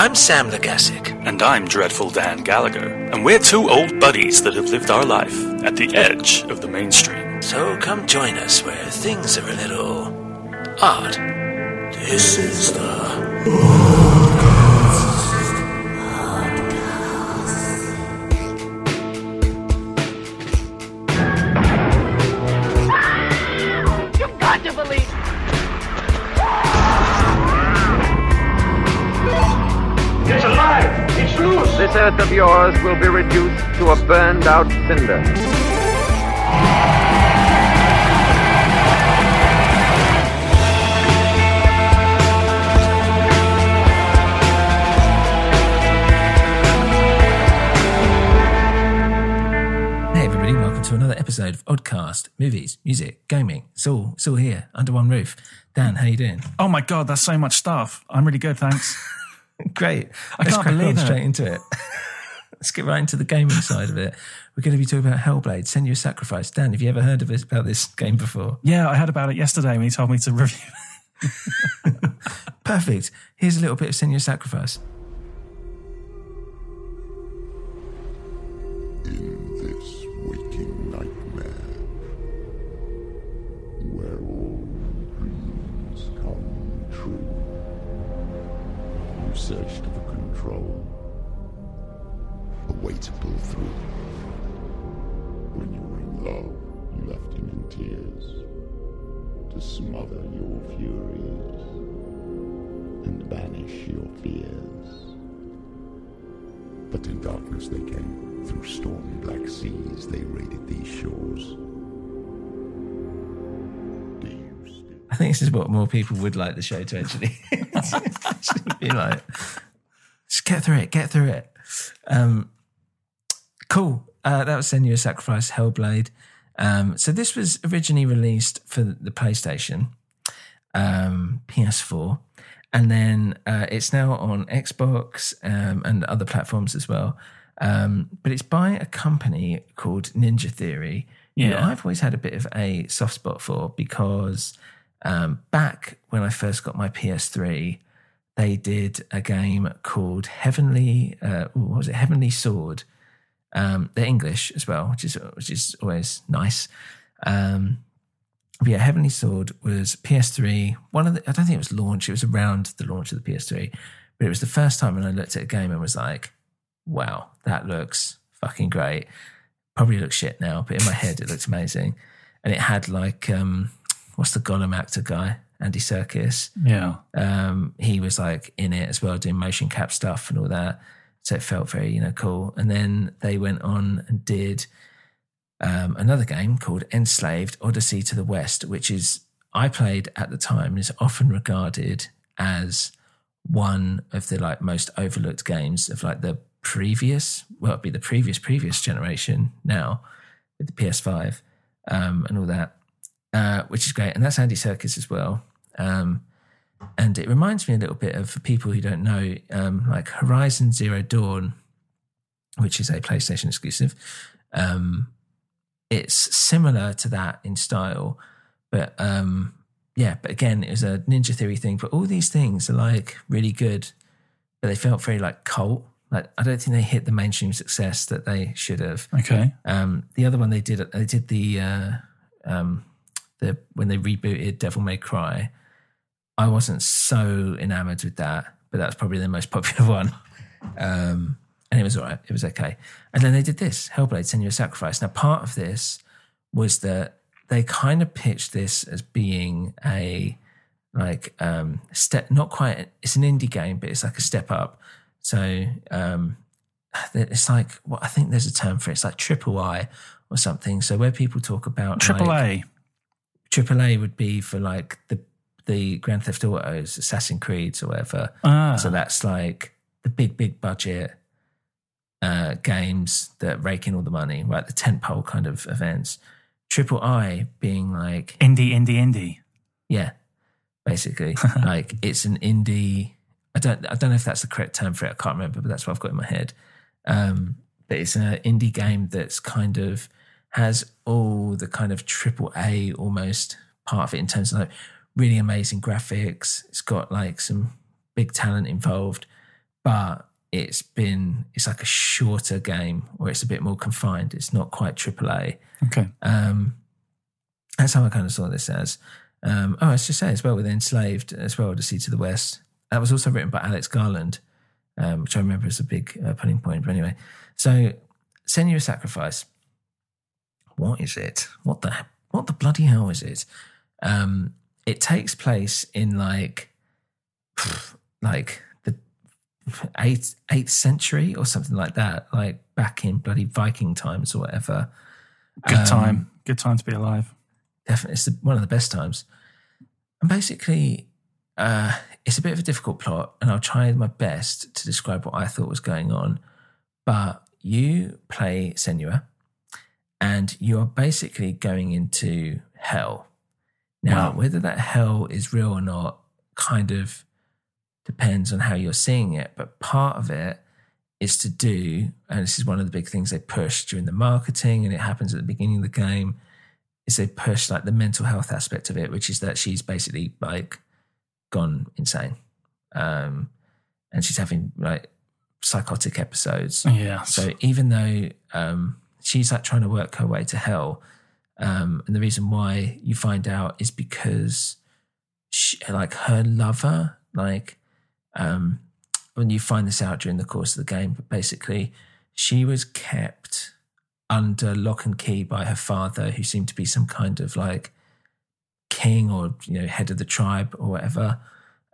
I'm Sam Legassic. And I'm Dreadful Dan Gallagher, and we're two old buddies that have lived our life at the edge of the mainstream. So come join us where things are a little odd. This is the reduced to a burned out cinder. Hey everybody, welcome to another episode of Oddcast, movies, music, gaming. It's all, it's all here under one roof. Dan, how you doing? Oh my god, that's so much stuff. I'm really good, thanks. Great. I Let's can't crack on believe it. straight into it. Let's get right into the gaming side of it. We're going to be talking about Hellblade, Senua Sacrifice. Dan, have you ever heard of this, about this game before? yeah, I heard about it yesterday when he told me to review. Perfect. Here's a little bit of Senua Sacrifice. People would like the show to actually, actually be like. Just get through it, get through it. Um, cool. Uh, that was Senua Sacrifice, Hellblade. Um, so this was originally released for the PlayStation, um, PS4, and then uh, it's now on Xbox um, and other platforms as well. Um, but it's by a company called Ninja Theory. Yeah. I've always had a bit of a soft spot for because um, back when I first got my PS3, they did a game called Heavenly. Uh, what was it? Heavenly Sword. Um, they're English as well, which is which is always nice. Um, yeah, Heavenly Sword was PS3. One of the, I don't think it was launch. It was around the launch of the PS3, but it was the first time when I looked at a game and was like, "Wow, that looks fucking great." Probably looks shit now, but in my head it looked amazing. And it had like, um, what's the Gollum actor guy? Andy Serkis. Yeah. Um, he was like in it as well, doing motion cap stuff and all that. So it felt very, you know, cool. And then they went on and did um, another game called Enslaved Odyssey to the West, which is I played at the time and is often regarded as one of the like most overlooked games of like the previous, well, it'd be the previous previous generation now with the PS5 um, and all that, uh, which is great. And that's Andy Serkis as well. Um, and it reminds me a little bit of for people who don't know, um, like Horizon Zero Dawn, which is a PlayStation exclusive. Um, it's similar to that in style, but um, yeah. But again, it was a Ninja Theory thing. But all these things are like really good, but they felt very like cult. Like I don't think they hit the mainstream success that they should have. Okay. Um, the other one they did, they did the uh, um, the when they rebooted Devil May Cry. I wasn't so enamored with that, but that's probably the most popular one. Um, and it was all right. It was okay. And then they did this Hellblade: Senua's Sacrifice. Now, part of this was that they kind of pitched this as being a like um step, not quite. It's an indie game, but it's like a step up. So um, it's like what well, I think there's a term for it. It's like triple I or something. So where people talk about triple like, A, triple A would be for like the the Grand Theft Autos, Assassin's Creeds, or whatever. Ah. So that's like the big, big budget uh, games that rake in all the money, right? The tentpole kind of events. Triple I being like indie, indie, indie. Yeah, basically, like it's an indie. I don't, I don't know if that's the correct term for it. I can't remember, but that's what I've got in my head. Um, but it's an indie game that's kind of has all the kind of triple A almost part of it in terms of like really amazing graphics. It's got like some big talent involved, but it's been it's like a shorter game or it's a bit more confined. It's not quite AAA. Okay. Um, that's how I kind of saw this as. Um, oh, I should say as well with Enslaved as well, Odyssey to the West. That was also written by Alex Garland, um, which I remember as a big uh, pulling point. But anyway, so Senua's Sacrifice. What is it? What the what the bloody hell is it? Um, it takes place in like like the eighth eighth century or something like that, like back in bloody Viking times or whatever. Good Um, time. Good time to be alive. Definitely, it's the, one of the best times. And basically, uh, it's a bit of a difficult plot, and I'll try my best to describe what I thought was going on. But you play Senua, and you are basically going into hell. Now, Wow. whether that hell is real or not kind of depends on how you're seeing it. But part of it is to do, and this is one of the big things they push during the marketing, and it happens at the beginning of the game, is they push like the mental health aspect of it, which is that she's basically like gone insane. Um, and she's having like psychotic episodes. Yeah. So even though um, she's like trying to work her way to hell, um, and the reason why you find out is because she, like her lover, like um, when you find this out during the course of the game, but basically she was kept under lock and key by her father, who seemed to be some kind of like king or you know head of the tribe or whatever.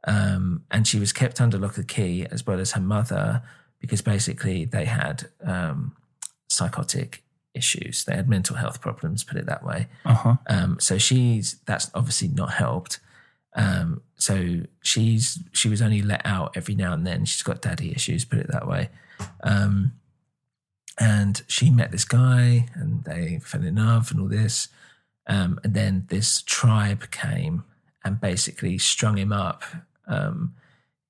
Um, and she was kept under lock and key as well as her mother because basically they had um, psychotic issues. They had mental health problems, put it that way. Uh huh. Um, so she's that's obviously not helped. Um, so she's she was only let out every now and then. She's got daddy issues, put it that way. Um, and she met this guy, and they fell in love, and all this. Um, and then this tribe came and basically strung him up um,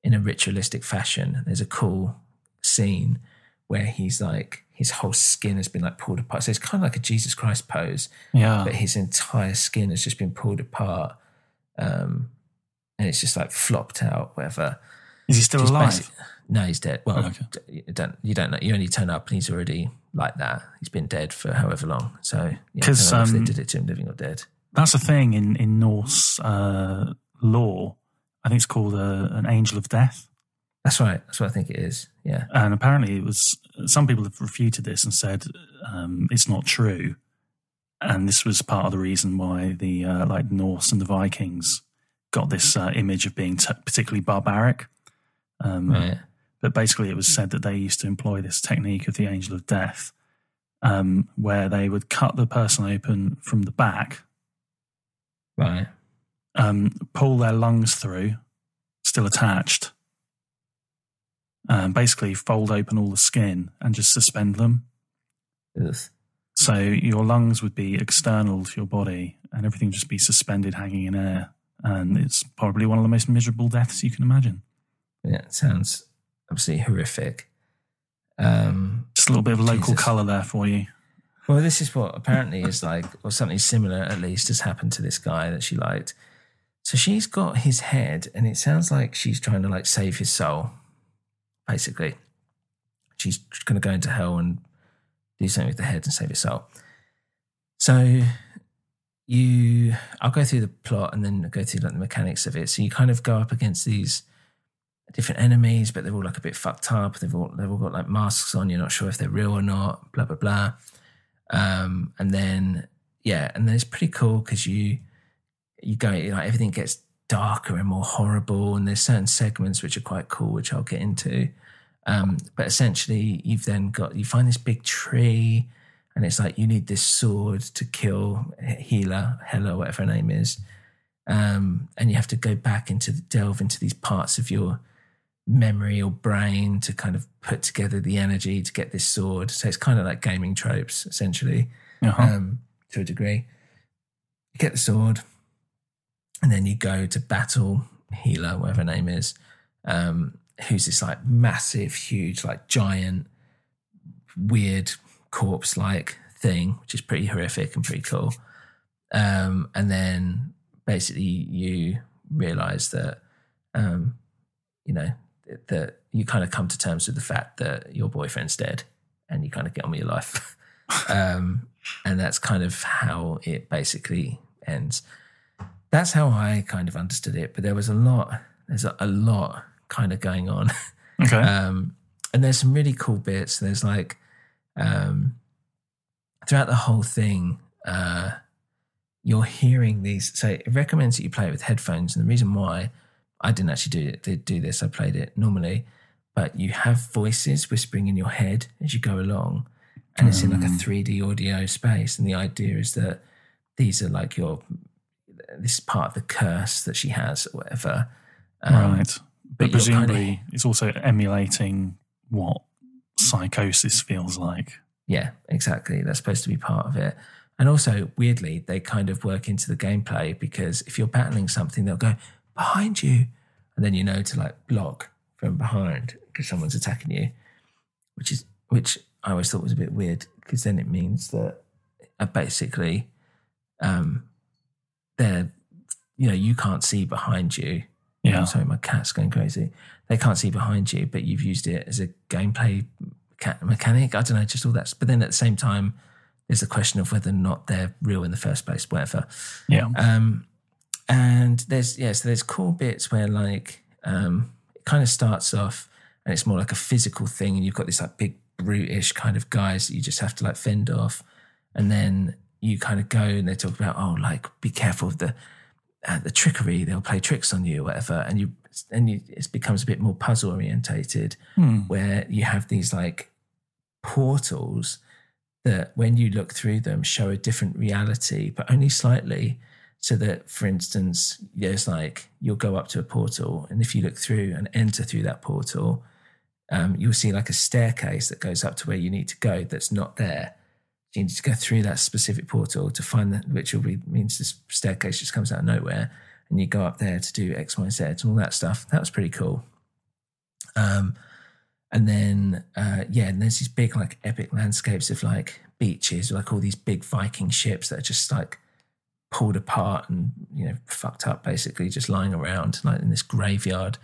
in a ritualistic fashion. There's a cool scene where he's like his whole skin has been like pulled apart. So it's kind of like a Jesus Christ pose, Yeah. but his entire skin has just been pulled apart, um, and it's just like flopped out, whatever. Is he still Just alive? no, he's dead. Well, Okay. you don't you don't know. You only turn up and he's already like that. He's been dead for however long. So yeah, I 'Cause, don't know if they um, did it to him, living or dead. That's a thing in in Norse uh, law. I think it's called uh, an angel of death. That's right. That's what I think it is. Yeah. And apparently, it was some people have refuted this and said um, it's not true. And this was part of the reason why the uh, like Norse and the Vikings got this uh, image of being t- particularly barbaric. Um, Right. But basically, it was said that they used to employ this technique of the angel of death, um, where they would cut the person open from the back, Right. um, pull their lungs through, still attached, and basically fold open all the skin and just suspend them. Ugh. So your lungs would be external to your body, and everything would just be suspended, hanging in air. And it's probably one of the most miserable deaths you can imagine. Yeah. It sounds absolutely horrific. Um, Just a little bit of local Jesus. colour there for you. Well, this is what apparently is like, or something similar at least has happened to this guy that she liked. So she's got his head, and it sounds like she's trying to like save his soul, basically. She's going to go into hell and do something with the head and save his soul. So you, I'll go through the plot and then go through like the mechanics of it. So you kind of go up against these different enemies, but they're all like a bit fucked up. They've all they've all got like masks on. You're not sure if they're real or not. Blah blah blah. Um, and then yeah, and then it's pretty cool because you you go like everything gets darker and more horrible, and there's certain segments which are quite cool, which I'll get into. Um, but essentially, you've then got you find this big tree, and it's like you need this sword to kill Hela, Hela, whatever her name is, um, and you have to go back into the, delve into these parts of your memory or brain to kind of put together the energy to get this sword. So it's kind of like gaming tropes, essentially, Uh-huh. um, to a degree. You get the sword, and then you go to battle Hela, whatever her name is, um, who's this like massive, huge, like giant, weird corpse like thing, which is pretty horrific and pretty cool. Um, and then basically you realize that, um, you know, that you kind of come to terms with the fact that your boyfriend's dead and you kind of get on with your life. um, and that's kind of how it basically ends. That's how I kind of understood it. But there was a lot, there's a, a lot kind of going on. Okay. Um, and there's some really cool bits. There's like, um, throughout the whole thing, uh, you're hearing these. So it recommends that you play it with headphones. And the reason why I didn't actually do it, did do this, I played it normally, but you have voices whispering in your head as you go along. And it's in like a 3D audio space. And the idea is that these are like your, this is part of the curse that she has or whatever. Um, right. but But, you're kinda- presumably, it's also emulating what psychosis feels like. Yeah, exactly. That's supposed to be part of it. And also, weirdly, they kind of work into the gameplay because if you're battling something, they'll go behind you, and then you know to like block from behind because someone's attacking you, which is which I always thought was a bit weird because then it means that uh, basically, um, they're you know you can't see behind you. Yeah. I'm sorry, my cat's going crazy. They can't see behind you, but you've used it as a gameplay mechanic. I don't know, just all that. But then at the same time, there's the question of whether or not they're real in the first place, whatever. Yeah. Um, and there's yeah, so there's cool bits where like um, it kind of starts off and it's more like a physical thing, and you've got this like big brutish kind of guys that you just have to like fend off, and then you kind of go and they talk about oh like be careful of the uh, the trickery they'll play tricks on you or whatever and you and you, it becomes a bit more puzzle orientated Hmm. where you have these like portals that when you look through them show a different reality but only slightly so that for instance there's like you'll go up to a portal and if you look through and enter through that portal um, you'll see like a staircase that goes up to where you need to go that's not there you need to go through that specific portal to find that, which will be, means this staircase just comes out of nowhere, and you go up there to do X, Y, Z, and all that stuff. That was pretty cool. Um, and then uh, yeah, and there's these big like epic landscapes of like beaches, like all these big Viking ships that are just like pulled apart and you know fucked up, basically just lying around like in this graveyard.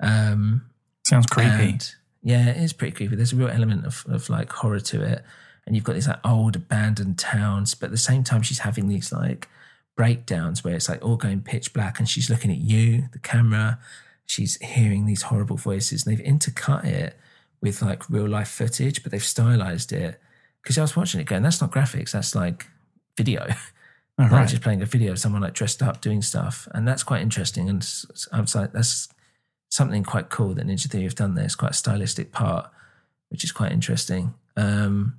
Um, Sounds creepy. and, yeah, it is pretty creepy. There's a real element of, of like horror to it. And you've got these like old abandoned towns, but at the same time, she's having these like breakdowns where it's like all going pitch black and she's looking at you, the camera. She's hearing these horrible voices and they've intercut it with like real life footage, but they've stylized it. Because I was watching it going, that's not graphics, that's like video. Oh, Like just playing a video of someone like dressed up doing stuff. And that's quite interesting. And I was like, that's something quite cool that Ninja Theory have done there. It's quite a stylistic part, which is quite interesting. Um,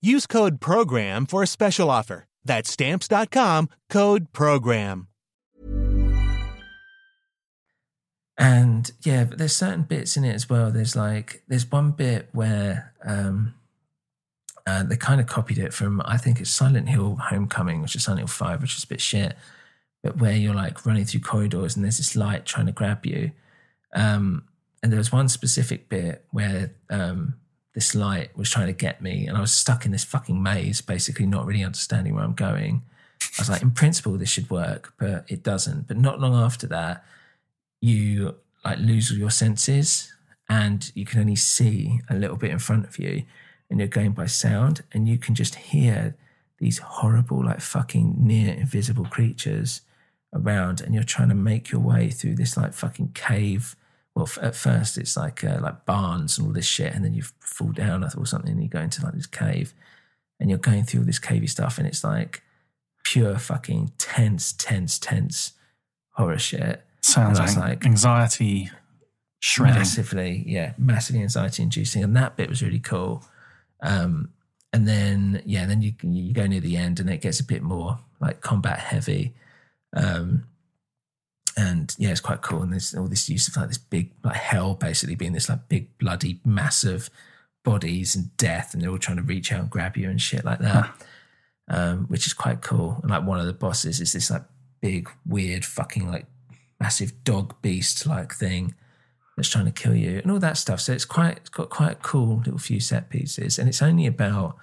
Use code PROGRAM for a special offer. That's stamps.com code PROGRAM. And yeah, but there's certain bits in it as well. There's like there's one bit where um uh, they kind of copied it from I think it's Silent Hill Homecoming, which is Silent Hill Five, which is a bit shit. But where you're like running through corridors and there's this light trying to grab you. Um, and there was one specific bit where um, this light was trying to get me, and I was stuck in this fucking maze, basically not really understanding where I'm going. I was like, in principle, this should work, but it doesn't. But not long after that, you like lose all your senses, and you can only see a little bit in front of you, and you're going by sound, and you can just hear these horrible, like fucking near invisible creatures around, and you're trying to make your way through this like fucking cave well, f- at first it's like uh, like barns and all this shit, and then you fall down or something, and you go into like this cave, and you're going through all this cavey stuff, and it's like pure fucking tense, tense, tense horror shit. Sounds And like anxiety shredding. massively, yeah, massively anxiety inducing, and that bit was really cool. Um, and then yeah, then you you go near the end, and it gets a bit more like combat heavy. Um, and yeah, it's quite cool. And there's all this use of like this big like hell basically being this like big bloody massive bodies and death, and they're all trying to reach out and grab you and shit like that, um, which is quite cool. And like one of the bosses is this like big weird fucking like massive dog beast like thing that's trying to kill you and all that stuff. So it's quite it's got quite a cool little few set pieces, and it's only about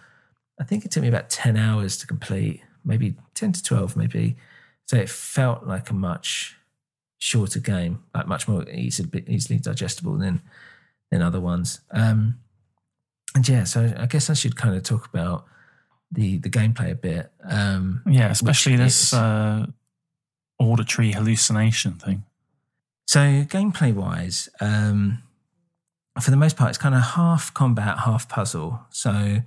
I think it took me about ten hours to complete, maybe ten to twelve, maybe. So it felt like a much shorter game, like much more easily digestible than than other ones. Um, and yeah, so I guess I should kind of talk about the the gameplay a bit. Um, Yeah, especially this is- uh, auditory hallucination thing. So gameplay wise, um, for the most part, it's kind of half combat, half puzzle. So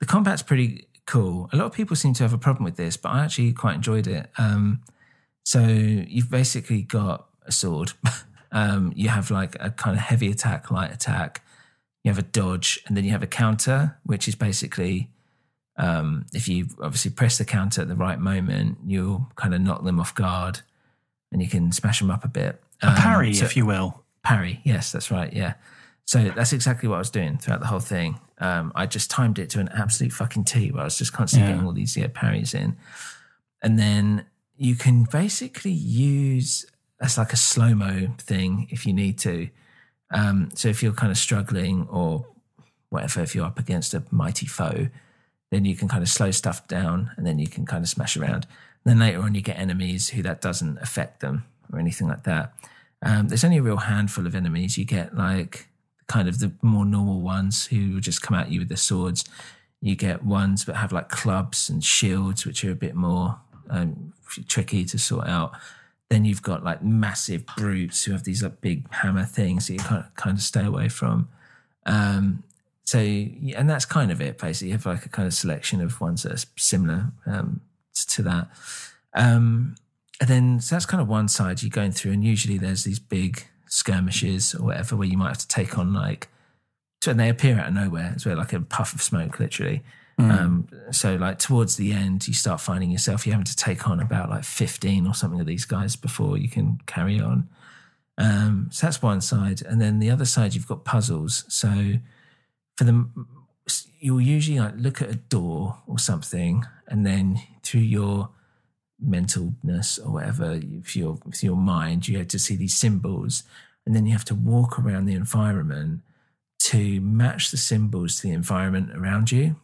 the combat's pretty cool. A lot of people seem to have a problem with this, but I actually quite enjoyed it. Um, so you've basically got a sword. um, you have like a kind of heavy attack, light attack. You have a dodge, and then you have a counter, which is basically um, if you obviously press the counter at the right moment, you'll kind of knock them off guard, and you can smash them up a bit. A Um, parry, so- if you will. Parry, yes, that's right. Yeah. So that's exactly what I was doing throughout the whole thing. Um, I just timed it to an absolute fucking T where I was just constantly Yeah. getting all these yeah, parries in. And then you can basically use as like a slow mo thing if you need to. Um, so if you're kind of struggling or whatever, if you're up against a mighty foe, then you can kind of slow stuff down and then you can kind of smash around. And then later on, you get enemies who that doesn't affect them or anything like that. Um, there's only a real handful of enemies. You get like kind of the more normal ones who will just come at you with their swords. You get ones that have like clubs and shields, which are a bit more um, tricky to sort out. Then you've got like massive brutes who have these like big hammer things that you kind of, kind of stay away from. Um, so, and that's kind of it. Basically, you have like a kind of selection of ones that are similar um, to that. Um, and then so that's kind of one side you're going through, and usually there's these big skirmishes or whatever where you might have to take on like, so they appear out of nowhere. It's like a puff of smoke, literally. Mm. Um, so like towards the end, you start finding yourself you having to take on about like 15 or something of these guys before you can carry on. Um, so that's one side, and then the other side you've got puzzles. So for the you'll usually like look at a door or something, and then through your mentalness or whatever, if your with your mind, you have to see these symbols, and then you have to walk around the environment to match the symbols to the environment around you.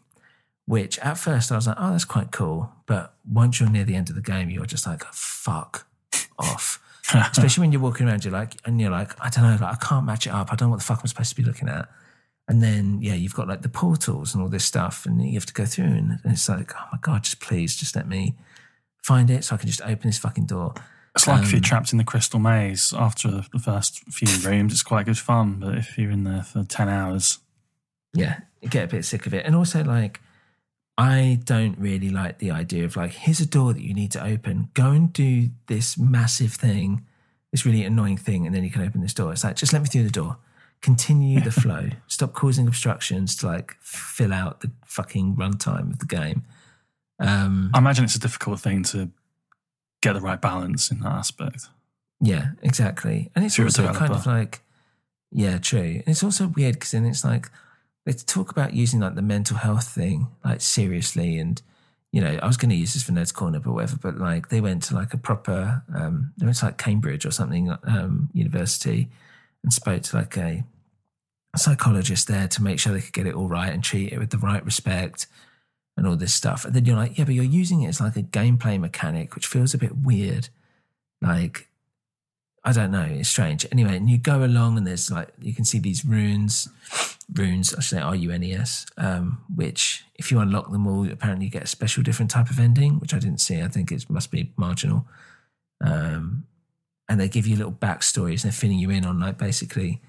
Which at first I was like, oh, that's quite cool. But once you're near the end of the game, you're just like, fuck off. Especially when you're walking around, you're like, and you're like, I don't know, like I can't match it up. I don't know what the fuck I'm supposed to be looking at. And then, yeah, you've got like the portals and all this stuff, and you have to go through, and it's like, oh my god, just please, just let me find it so I can just open this fucking door. It's like if you're Um, trapped in the crystal maze after the first few rooms, it's quite good fun. But if you're in there for 10 hours, yeah, you get a bit sick of it. And also, like, I don't really like the idea of like, here's a door that you need to open. Go and do this massive thing, this really annoying thing, and then you can open this door. It's like, just let me through the door. Continue the flow. Stop causing obstructions to like fill out the fucking runtime of the game. Um, I imagine it's a difficult thing to get the right balance in that aspect. Yeah, exactly. And it's also kind of like, yeah, true. And it's also weird because then it's like they talk about using like the mental health thing like seriously. And, you know, I was going to use this for Ned's Corner, but whatever. But like they went to like a proper, um, they went to like Cambridge or something, um, university and spoke to like a psychologist there to make sure they could get it all right and treat it with the right respect and all this stuff. And then you're like, yeah, but you're using it as like a gameplay mechanic, which feels a bit weird. Like, I don't know, it's strange. Anyway, and you go along and there's like, you can see these runes, runes, I should say R U N E S, um, which if you unlock them all, apparently you get a special different type of ending, which I didn't see. I think it must be marginal. Um, and they give you little backstories and they're filling you in on like basically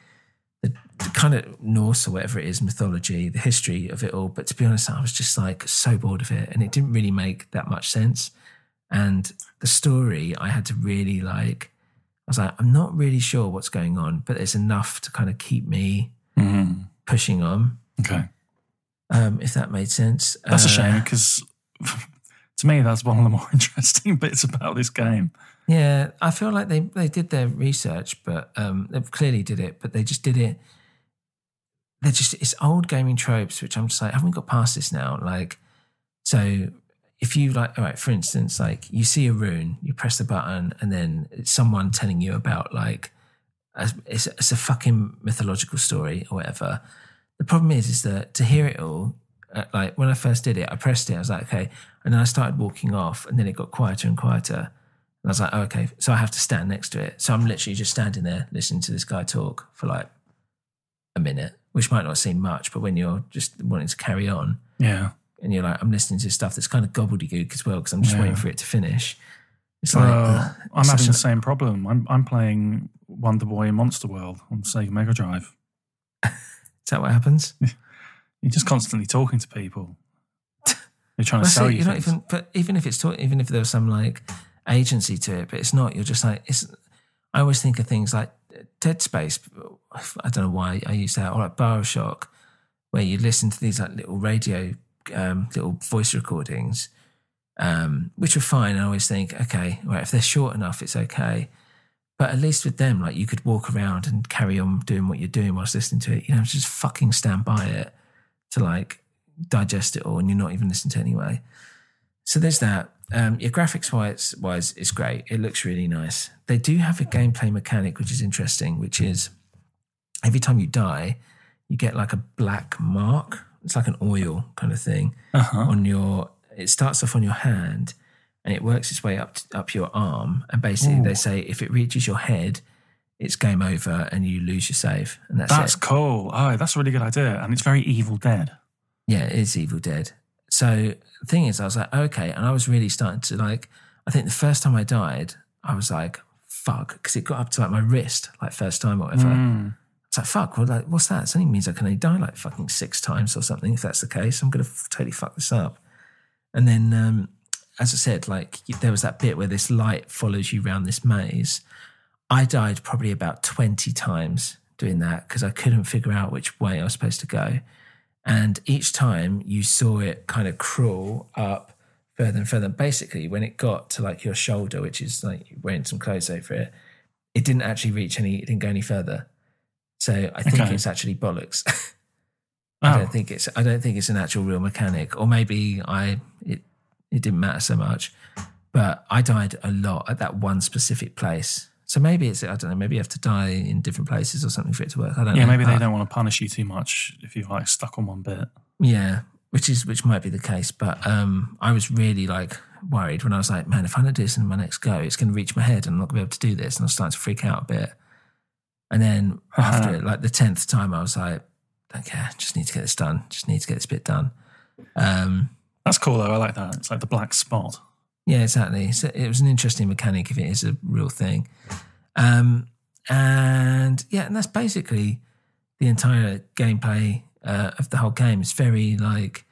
the, the kind of Norse or whatever it is mythology, the history of it all. But to be honest, I was just like so bored of it, and it didn't really make that much sense. And the story, I had to really like. I was like, I'm not really sure what's going on, but it's enough to kind of keep me Mhm. pushing on. Okay. Um, if that made sense. That's a Uh, shame because to me, that's one of the more interesting bits about this game. Yeah, I feel like they, they did their research, but um, they clearly did it, but they just did it. They're just it's old gaming tropes, which I'm just like, I haven't got past this now. Like, so if you like, all right, for instance, like you see a rune, you press the button, and then it's someone telling you about like a, it's, it's a fucking mythological story or whatever. The problem is, is that to hear it all, uh, like when I first did it, I pressed it, I was like, okay, and then I started walking off, and then it got quieter and quieter. And I was like, oh, okay, so I have to stand next to it. So I'm literally just standing there listening to this guy talk for like a minute, which might not seem much, but when you're just wanting to carry on Yeah. And you're like, I'm listening to stuff that's kind of gobbledygook as well because I'm just Yeah. waiting for it to finish. It's like, Well, ugh, I'm having the same problem. I'm, I'm playing Wonder Boy in Monster World on Sega Mega Drive. Is that what happens? You're just constantly talking to people. They're trying to sell you you're not even, but even if it's talk, even if there was some like agency to it, but it's not. You're just like it's. I always think of things like Dead Space. I don't know why I use that, or like Bioshock, where you listen to these like little radio, um, little voice recordings, um, which are fine. I always think, okay, right, if they're short enough, it's okay. But at least with them, like you could walk around and carry on doing what you're doing whilst listening to it. You know, just fucking stand by it to like digest it all, and you're not even listening to it anyway. So there's that. Um, your graphics wise, wise, it's great. It looks really nice. They do have a gameplay mechanic which is interesting, which is every time you die, you get like a black mark. It's like an oil kind of thing Uh-huh. on your. It starts off on your hand, and it works its way up up your arm. And basically, Ooh. they say if it reaches your head, it's game over and you lose your save, and that's, That's it. cool. Oh, that's a really good idea. And it's very Evil Dead. Yeah, it is Evil Dead. So the thing is, I was like, okay, and I was really starting to like. I think the first time I died, I was like, fuck, because it got up to like my wrist, like first time or whatever. Mm. It's like fuck. Well, like, what's that? It only means I can only die like fucking six times or something. If that's the case, I'm gonna f- totally fuck this up. And then, um, as I said, like there was that bit where this light follows you around this maze. I died probably about twenty times doing that because I couldn't figure out which way I was supposed to go. And each time you saw it kind of crawl up further and further. Basically, when it got to like your shoulder, which is like wearing some clothes over it, it didn't actually reach any, it didn't go any further. So I think Okay. it's actually bollocks. I Oh. don't think it's I don't think it's an actual real mechanic, or maybe I it it didn't matter so much. But I died a lot at that one specific place. So maybe it's I don't know. Maybe you have to die in different places or something for it to work. I don't Yeah, know. maybe they Uh, don't want to punish you too much if you're like stuck on one bit. Yeah, which is which might be the case, but um, I was really like worried when I was like, man, if I don't do this in my next go, it's going to reach my head, and I'm not going to be able to do this, and I was starting to freak out a bit. And then after it, like the tenth time, I was like, don't care, just need to get this done, just need to get this bit done. Um, That's cool though. I like that. It's like the black spot. yeah, exactly. So it was an interesting mechanic if it is a real thing. Um, and yeah, and that's basically the entire gameplay uh, of the whole game. It's very like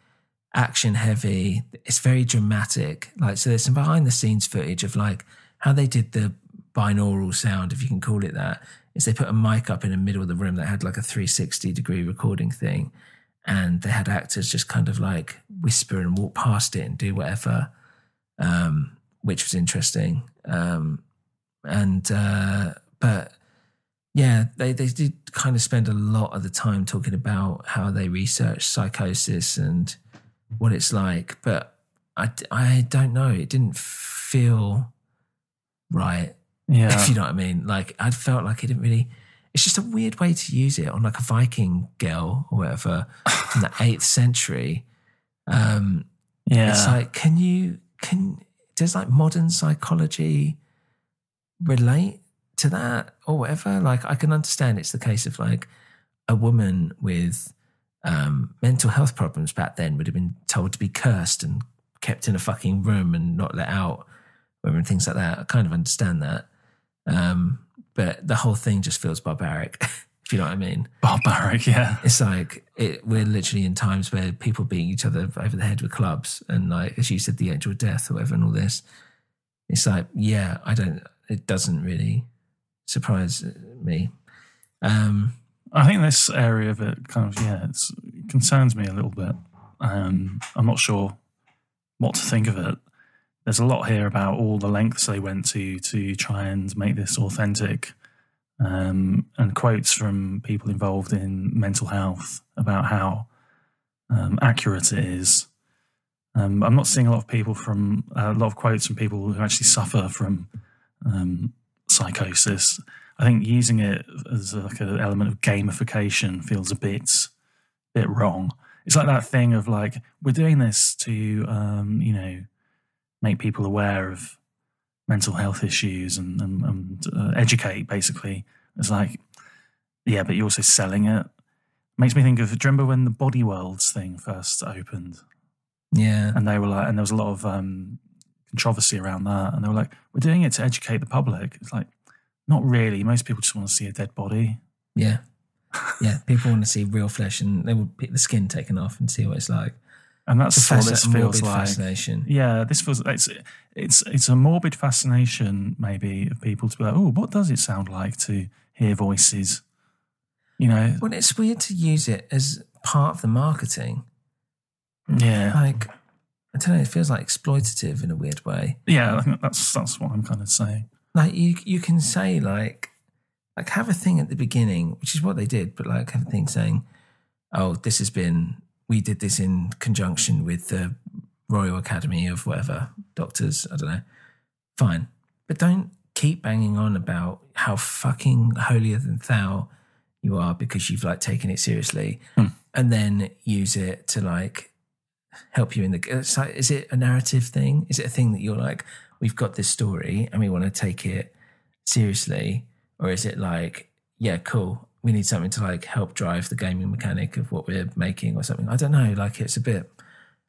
action heavy. It's very dramatic. Like so, there's some behind the scenes footage of like how they did the binaural sound, if you can call it that. Is they put a mic up in the middle of the room that had like a 360 degree recording thing, and they had actors just kind of like whisper and walk past it and do whatever, um, which was interesting. Um, and uh, but yeah, they they did kind of spend a lot of the time talking about how they research psychosis and what it's like, but I I don't know. It didn't feel right. Yeah. If you know what I mean. Like I felt like it didn't really. It's just a weird way to use it on like a Viking girl or whatever from the eighth century. Um, Yeah. it's like, can you can does like modern psychology relate to that or whatever? Like, I can understand it's the case of like a woman with um, mental health problems back then would have been told to be cursed and kept in a fucking room and not let out, and things like that. I kind of understand that. Um, but the whole thing just feels barbaric, if you know what I mean. Barbaric, yeah. It's like it, we're literally in times where people beating each other over the head with clubs, and like as you said, the angel of death or whatever, and all this. It's like, yeah, I don't. It doesn't really surprise me. Um, I think this area of it kind of yeah, it's, it concerns me a little bit. Um, I'm not sure what to think of it. There's a lot here about all the lengths they went to to try and make this authentic, um, and quotes from people involved in mental health about how um, accurate it is. Um, I'm not seeing a lot of people from a lot of quotes from people who actually suffer from um, psychosis. I think using it as like an element of gamification feels a bit, bit wrong. It's like that thing of like we're doing this to, um, you know, make people aware of mental health issues and, and, and uh, educate. Basically, it's like, yeah, but you're also selling it. Makes me think of. Do you remember when the Body Worlds thing first opened? yeah, and they were like, and there was a lot of um, controversy around that, and they were like, "We're doing it to educate the public." It's like, not really. Most people just want to see a dead body. yeah, yeah. People want to see real flesh, and they will pick the skin taken off and see what it's like. And that's a what this feels morbid like. fascination. Yeah, this feels it's it's it's a morbid fascination maybe of people to be like, oh, what does it sound like to hear voices? You know, Well, it's weird to use it as part of the marketing. yeah, Like, I don't know. It feels like exploitative in a weird way. yeah. I think that's that's what I'm kind of saying. like you you can say like like have a thing at the beginning which is what they did but like have a thing saying oh this has been we did this in conjunction with the royal academy of whatever doctors i don't know. Fine. But don't keep banging on about how fucking holier than thou you are because you've like taken it seriously hmm. and then use it to like help you in the it's like, is it a narrative thing? Is it a thing that you're like we've got this story and we want to take it seriously? Or is it like yeah cool we need something to like help drive the gaming mechanic of what we're making or something. I don't know like it's a bit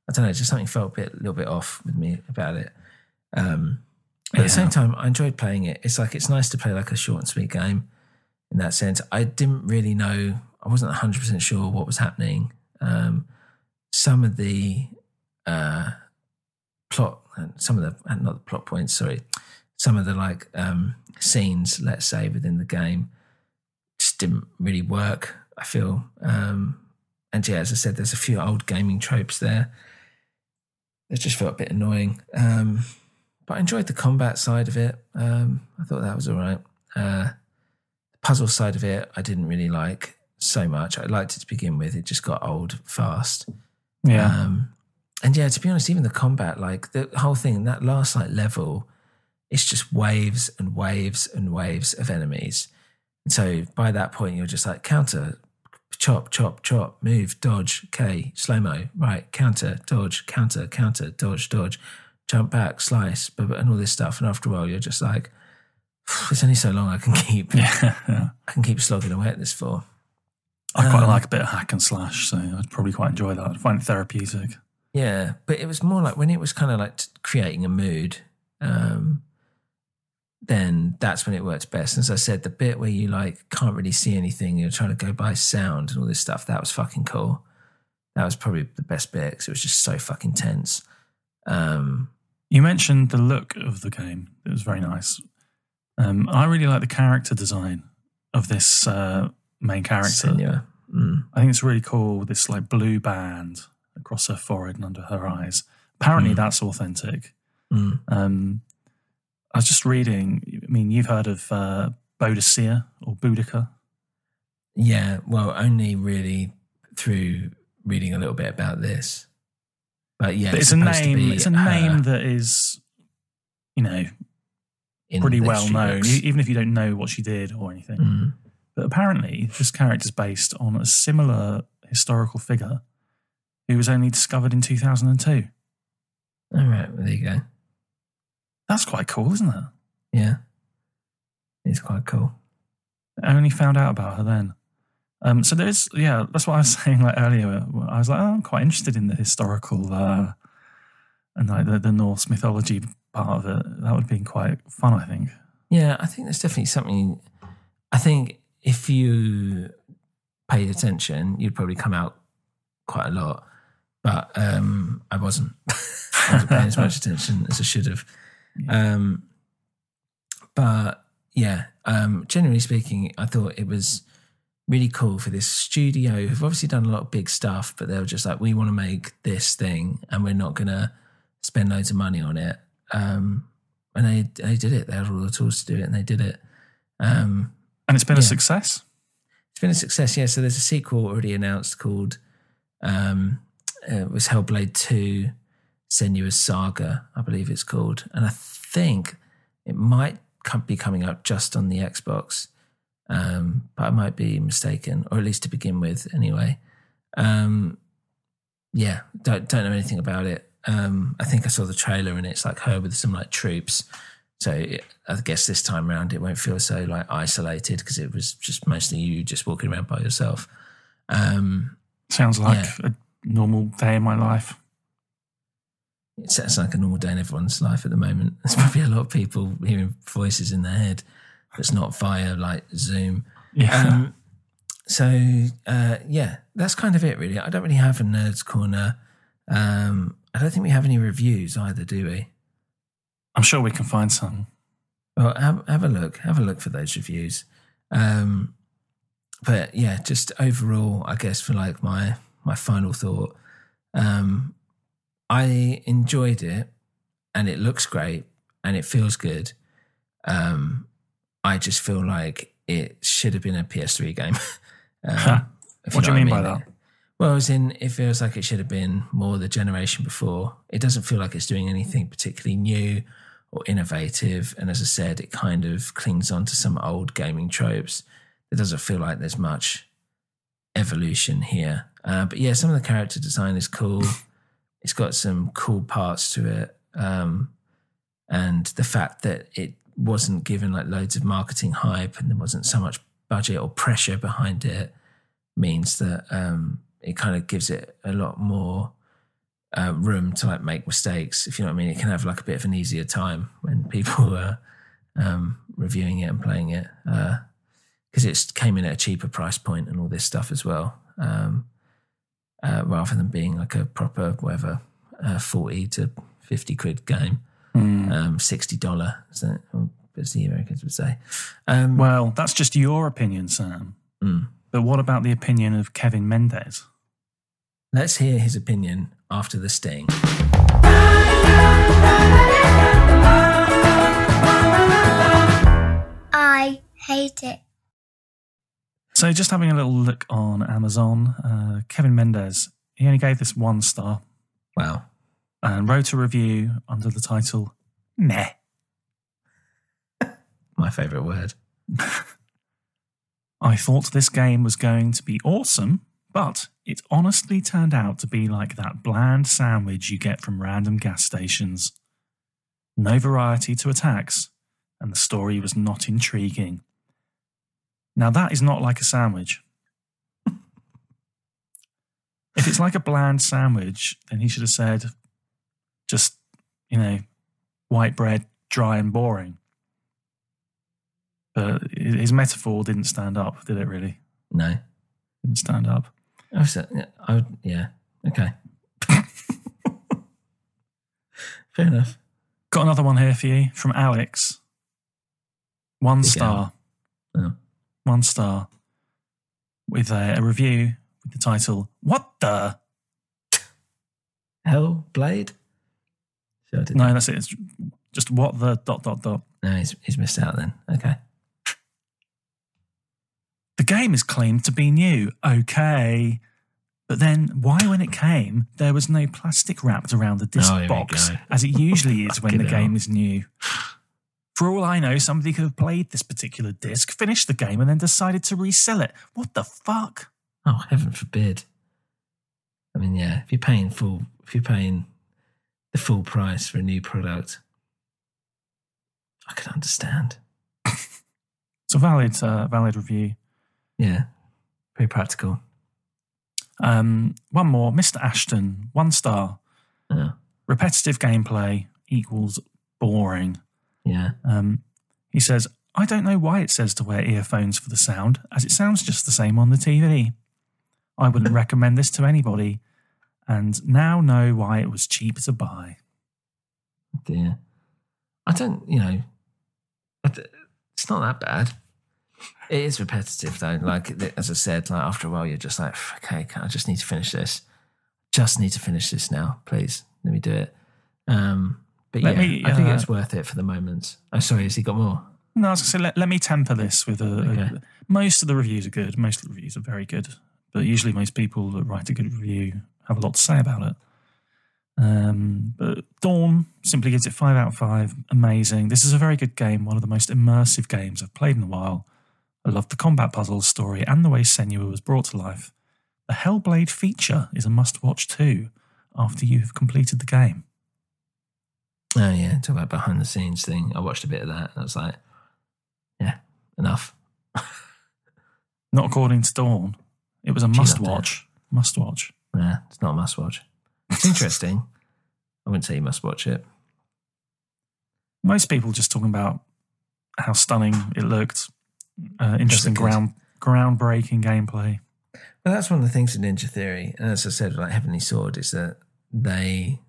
i don't know just something felt a bit a little bit off with me about it. Um but at the same time i enjoyed playing it. It's like it's nice to play like a short and sweet game in that sense. I didn't really know i wasn't 100% sure what was happening. Um some of the uh plot some of the not the plot points sorry some of the like um scenes let's say within the game didn't really work i feel um and yeah as i said there's a few old gaming tropes there It just felt a bit annoying um but i enjoyed the combat side of it um i thought that was all right uh the puzzle side of it i didn't really like so much. I liked it to begin with. It just got old fast. Yeah. Um, and yeah, to be honest, even the combat, like the whole thing, that last like level, it's just waves and waves and waves of enemies. So by that point, you're just like counter, chop, chop, chop, move, dodge, K, slow mo, right, counter, dodge, counter, counter, dodge, dodge, jump back, slice, and all this stuff. And after a while, you're just like, it's only so long I can keep. Yeah, yeah. I can keep slogging away at this for. I quite Um, like a bit of hack and slash, so I'd probably quite enjoy that. I'd find it therapeutic. Yeah, but it was more like when it was kind of like creating a mood. Um, then that's when it worked best. As I said, the bit where you like can't really see anything, you're trying to go by sound and all this stuff. That was fucking cool. That was probably the best bit because it was just so fucking tense. Um, You mentioned the look of the game. It was very nice. Um, I really like the character design of this uh, main character. Mm. I think it's really cool. With this like blue band across her forehead and under her eyes. Apparently, Mm. that's authentic. Mm. Um, I was just reading. I mean, you've heard of uh, Boadicea or Boudica? Yeah, well, only really through reading a little bit about this. But yeah, But it's a name. It's a name that is, you know, pretty well known, even if you don't know what she did or anything. Mm. But apparently, this character is based on a similar historical figure who was only discovered in 2002. All right, well, there you go. That's quite cool, isn't it? Yeah, it's quite cool. I only found out about her then. Um, so there's, yeah, that's what I was saying like earlier. I was like, oh, I'm quite interested in the historical uh, and like the, the Norse mythology part of it. That would have been quite fun, I think. Yeah, I think there's definitely something. I think if you paid attention, you'd probably come out quite a lot. But um, I wasn't. I wasn't paying as much attention as I should have. Um, but yeah, um, generally speaking, I thought it was really cool for this studio who've obviously done a lot of big stuff, but they were just like, we want to make this thing and we're not going to spend loads of money on it. Um, and they, they did it. They had all the tools to do it and they did it. Um, And it's been a success. it's been a success, yeah. So there's a sequel already announced called um, uh, it was Hellblade Two, Senua's Saga, I believe it's called, and I think it might be coming out just on the Xbox, um, but I might be mistaken, or at least to begin with, anyway. Um, yeah, don't don't know anything about it. Um, I think I saw the trailer and it's like her with some like troops. So it, I guess this time around it won't feel so like isolated because it was just mostly you just walking around by yourself. Um, Sounds like Yeah. a normal day in my life. It sounds like a normal day in everyone's life at the moment. There's probably a lot of people hearing voices in their head that's not via like Zoom. Yeah. Um, so uh, yeah, that's kind of it really. I don't really have a nerds corner. Um, I don't think we have any reviews either, do we? I'm sure we can find some. Well, have, have a look. Have a look for those reviews. Um, but yeah, just overall, I guess for like my my final thought, um, I enjoyed it, and it looks great, and it feels good. Um, I just feel like it should have been a PS3 game. um, What do you I mean by that? Well, as in, it feels like it should have been more the generation before. It doesn't feel like it's doing anything particularly new or innovative. And as I said, it kind of clings on to some old gaming tropes. It doesn't feel like there's much evolution here. Uh, but yeah, some of the character design is cool. It's got some cool parts to it. Um, and the fact that it wasn't given like loads of marketing hype and there wasn't so much budget or pressure behind it means that um, it kind of gives it a lot more uh, room to like make mistakes. If you know what I mean, it can have like a bit of an easier time when people are um, reviewing it and playing it because it came in at a cheaper price point and all this stuff as well, um, uh, rather than being like a proper whatever uh, forty to fifty quid game, Hmm. um, sixty dollar, as the Americans would say. Um, Well, that's just your opinion, Sam. Mm. But what about the opinion of Kevin Mendez? Let's hear his opinion after the sting. I hate it. So, just having a little look on Amazon, uh, Kevin Mendez, he only gave this one star. Wow. And wrote a review under the title Meh. My favourite word. I thought this game was going to be awesome, but it honestly turned out to be like that bland sandwich you get from random gas stations. No variety to attacks, and the story was not intriguing. Now, that is not like a sandwich. if it's like a bland sandwich, then he should have said just, you know, white bread, dry and boring. But his metaphor didn't stand up, did it really? No. Didn't stand up. Oh, I was, I would, yeah. Okay. Fair enough. Got another one here for you from Alex. One Big star. Oh. One star. With a, a review with the title, What the? Hell Blade? No, that's it. It's just what the dot dot dot. No, he's, he's missed out then. Okay. The game is claimed to be new. Okay. But then why, when it came, there was no plastic wrapped around the disc Oh, box, as it usually is when the game is new? For all I know, somebody could have played this particular disc, finished the game, and then decided to resell it. What the fuck? Oh, heaven forbid. I mean, yeah, if you're paying full, if you're paying the full price for a new product, I can understand. It's a valid, uh, valid review. Yeah, very practical. Um, one more, Mr. Ashton, one star. Yeah, Repetitive gameplay equals boring. Yeah. Um, he says, I don't know why it says to wear earphones for the sound, as it sounds just the same on the TV. I wouldn't recommend this to anybody, and now know why it was cheap to buy. dear. I don't, you know, it's not that bad. It is repetitive though. Like as I said, like after a while, you're just like, okay, I just need to finish this. Just need to finish this now, please. Let me do it. Um, but Let yeah, me, I think uh, it's worth it for the moment. Oh, sorry, has he got more? No, I was going to say, let, let me temper this with a, a- Most of the reviews are good. Most of the reviews are very good. But usually, most people that write a good review have a lot to say about it. Um, but Dawn simply gives it five out of five. Amazing. This is a very good game. One of the most immersive games I've played in a while. I love the combat puzzles story and the way Senua was brought to life. The Hellblade feature is a must watch too after you've completed the game. Oh yeah, talk about behind the scenes thing. I watched a bit of that. I was like, yeah, enough. Not according to Dawn. It was a must loved it. watch. Must watch. Nah, it's not a must watch. It's interesting. I wouldn't say you must watch it. most people just talking about how stunning it looked, uh, interesting ground groundbreaking gameplay. Well, that's one of the things in Ninja Theory, and as I said, like Heavenly Sword, is that they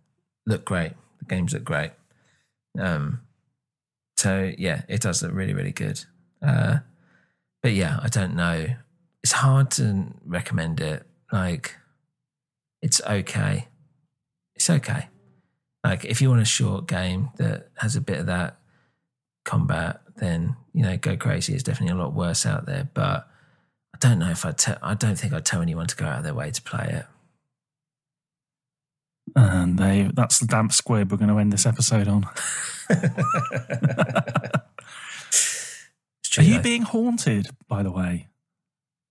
look great. The games look great. Um, so yeah, it does look really, really good. Uh, but yeah, I don't know. It's hard to recommend it. Like, it's okay. It's okay. Like, if you want a short game that has a bit of that combat, then you know, go crazy. It's definitely a lot worse out there, but. I don't know if I'd tell, I don't think I'd tell anyone to go out of their way to play it. And they that's the damp squib we're going to end this episode on. Are you being haunted, by the way?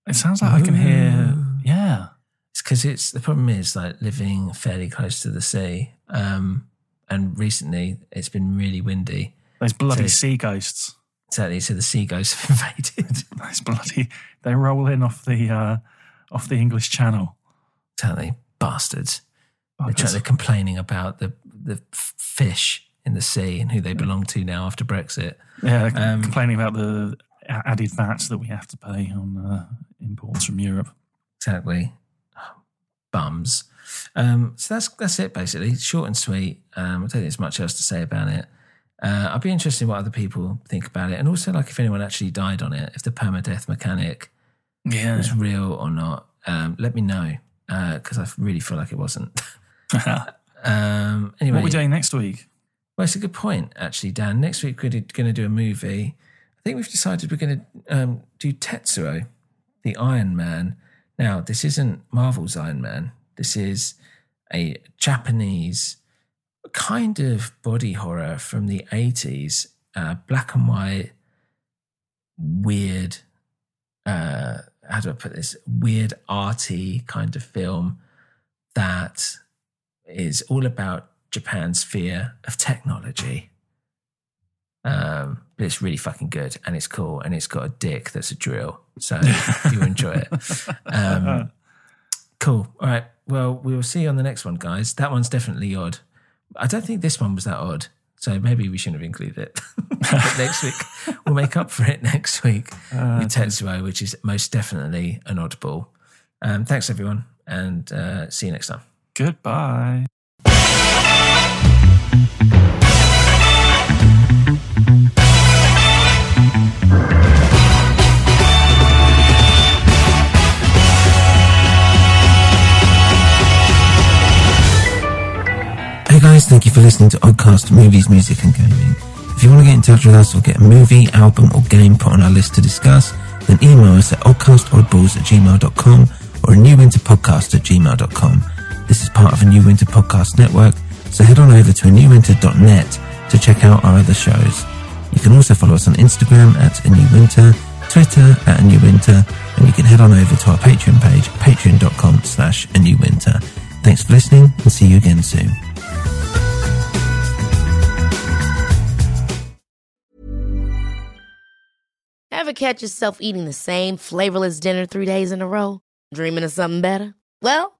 It sounds like I can hear. Yeah. It's because it's the problem is like living fairly close to the sea. Um, and recently it's been really windy. Those bloody So- sea ghosts. Exactly. So the sea ghosts have invaded. Those bloody. They roll in off the uh, off the English Channel. Exactly. Bastards. They're, Buggers. trying, they're complaining about the, the fish in the sea and who they belong to now after Brexit. Yeah, they're Um, complaining about the added VAT that we have to pay on uh, imports from Europe. Exactly. Bums. Um, so that's that's it basically. Short and sweet. Um, I don't think there's much else to say about it. Uh, I'd be interested in what other people think about it, and also like if anyone actually died on it, if the permadeath mechanic Yeah. was real or not. Um, let me know because I really feel like it wasn't. um, anyway, what are we doing next week? Well, it's a good point, actually, Dan. Next week we're going to do a movie. I think we've decided we're going to um, do Tetsuo. the Iron Man. Now, this isn't Marvel's Iron Man. This is a Japanese kind of body horror from the 80s, uh, black and white, weird, uh, how do I put this? Weird, arty kind of film that is all about Japan's fear of technology. Um, but it's really fucking good and it's cool and it's got a dick that's a drill. So you enjoy it. Um, cool. All right. Well, we will see you on the next one, guys. That one's definitely odd. I don't think this one was that odd. So maybe we shouldn't have included it. but next week, we'll make up for it next week Uh, with Tetsuo, which is most definitely an oddball. Um, thanks, everyone, and uh, see you next time. Goodbye. Hey guys, thank you for listening to Oddcast Movies, Music and Gaming. If you want to get in touch with us or get a movie, album or game put on our list to discuss, then email us at oddcastoddballs at gmail.com or a new winter podcast at gmail.com. This is part of a New Winter Podcast Network, so head on over to newwinter.net to check out our other shows. You can also follow us on Instagram at a new winter, Twitter at a new winter, and you can head on over to our Patreon page, patreon.com slash a new winter. Thanks for listening and see you again soon. Ever catch yourself eating the same flavorless dinner three days in a row? Dreaming of something better? Well,